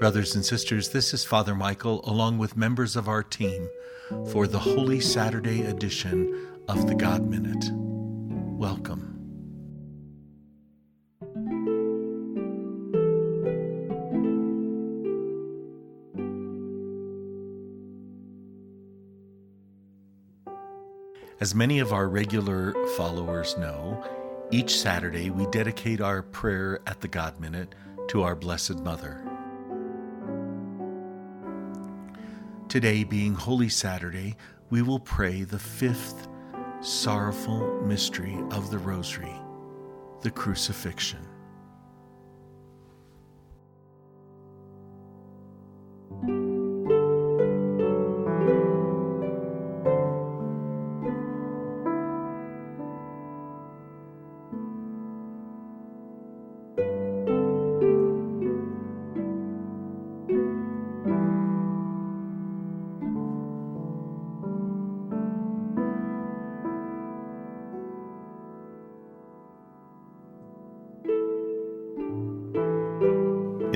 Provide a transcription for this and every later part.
Brothers and sisters, this is Father Michael, along with members of our team, for the Holy Saturday edition of the God Minute. Welcome. As many of our regular followers know, each Saturday we dedicate our prayer at the God Minute to our Blessed Mother. Today, being Holy Saturday, we will pray the fifth sorrowful mystery of the Rosary, the Crucifixion.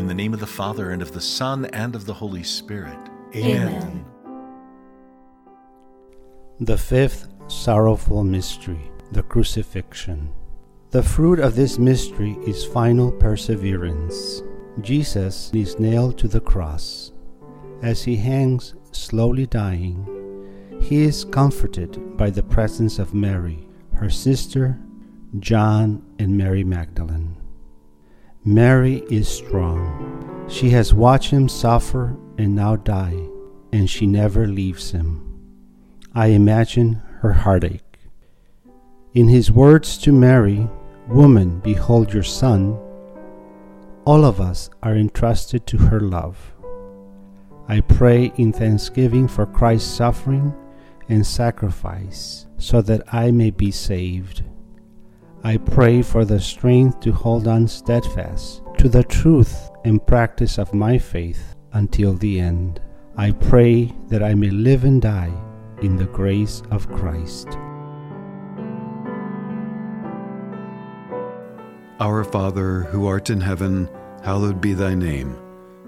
In the name of the Father, and of the Son, and of the Holy Spirit. Amen. The fifth sorrowful mystery, the crucifixion. The fruit of this mystery is final perseverance. Jesus is nailed to the cross. As he hangs slowly dying, he is comforted by the presence of Mary, her sister, John, and Mary Magdalene. Mary is strong. She has watched him suffer and now die, and she never leaves him. I imagine her heartache. In his words to Mary, Woman, behold your son, all of us are entrusted to her love. I pray in thanksgiving for Christ's suffering and sacrifice so that I may be saved. I pray for the strength to hold on steadfast to the truth and practice of my faith until the end. I pray that I may live and die in the grace of Christ. Our Father, who art in heaven, hallowed be thy name.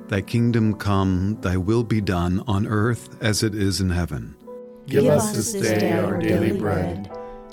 Thy kingdom come, thy will be done on earth as it is in heaven. Give us this day our daily bread,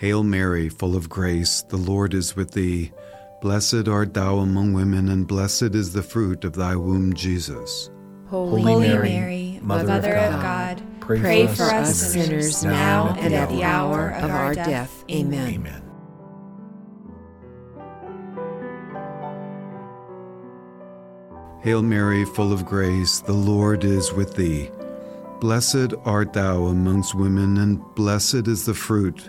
Hail Mary, full of grace, the Lord is with thee. Blessed art thou among women, and blessed is the fruit of thy womb, Jesus. Holy, Holy Mary, Mary, Mother Mother, of of God, God, pray pray, for for us us sinners, sinners now now and and at the hour of our death. Amen. Amen. Hail Mary, full of grace, the Lord is with thee. Blessed art thou amongst women, and blessed is the fruit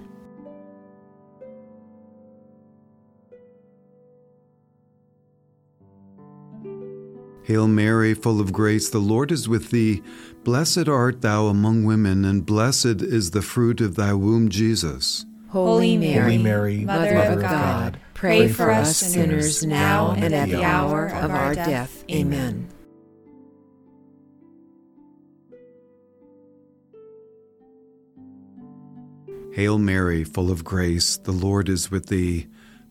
Hail Mary, full of grace, the Lord is with thee. Blessed art thou among women, and blessed is the fruit of thy womb, Jesus. Holy Mary, Holy Mary, Mother, of God, pray for us sinners now and at the hour of our death. Amen. Hail Mary, full of grace, the Lord is with thee.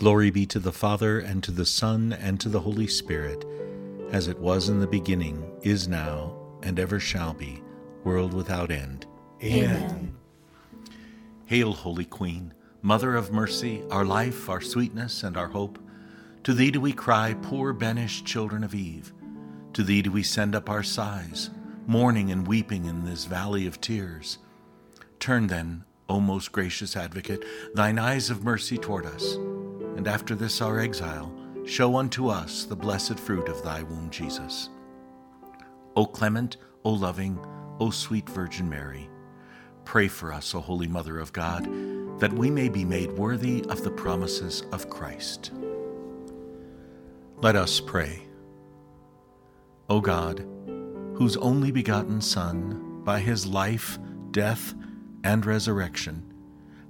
Glory be to the Father, and to the Son, and to the Holy Spirit, as it was in the beginning, is now, and ever shall be, world without end. Amen. Hail, Holy Queen, Mother of mercy, our life, our sweetness, and our hope. To thee do we cry, poor banished children of Eve. To thee do we send up our sighs, mourning and weeping in this valley of tears. Turn then, O most gracious advocate, thine eyes of mercy toward us, and after this our exile, show unto us the blessed fruit of thy womb, Jesus. O clement, O loving, O sweet Virgin Mary, pray for us, O Holy Mother of God, that we may be made worthy of the promises of Christ. Let us pray. O God, whose only begotten Son, by his life, death, and resurrection,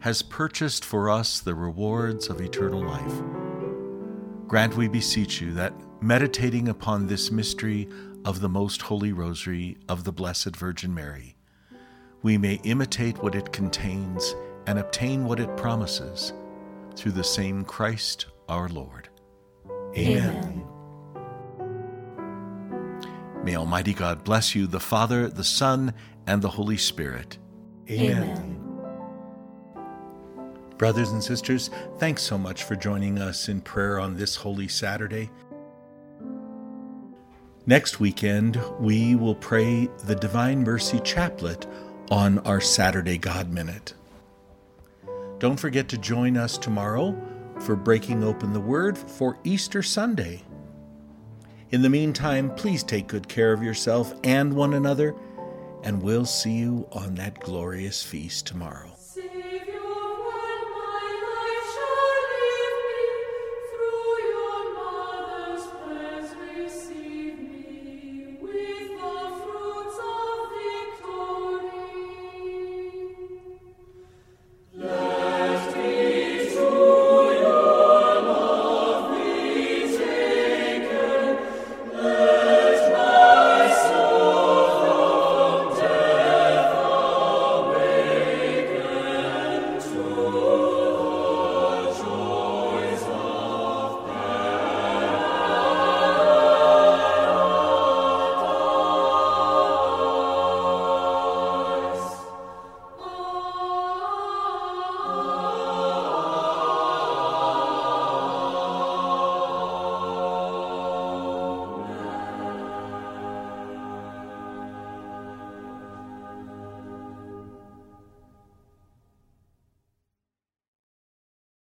has purchased for us the rewards of eternal life, grant, we beseech you, that meditating upon this mystery of the most holy rosary of the Blessed Virgin Mary, we may imitate what it contains and obtain what it promises through the same Christ our Lord. Amen. May Almighty God bless you, the Father, the Son, and the Holy Spirit. Amen. Brothers and sisters, thanks so much for joining us in prayer on this Holy Saturday. Next weekend, we will pray the Divine Mercy Chaplet on our Saturday God Minute. Don't forget to join us tomorrow for breaking open the Word for Easter Sunday. In the meantime, please take good care of yourself and one another, and we'll see you on that glorious feast tomorrow.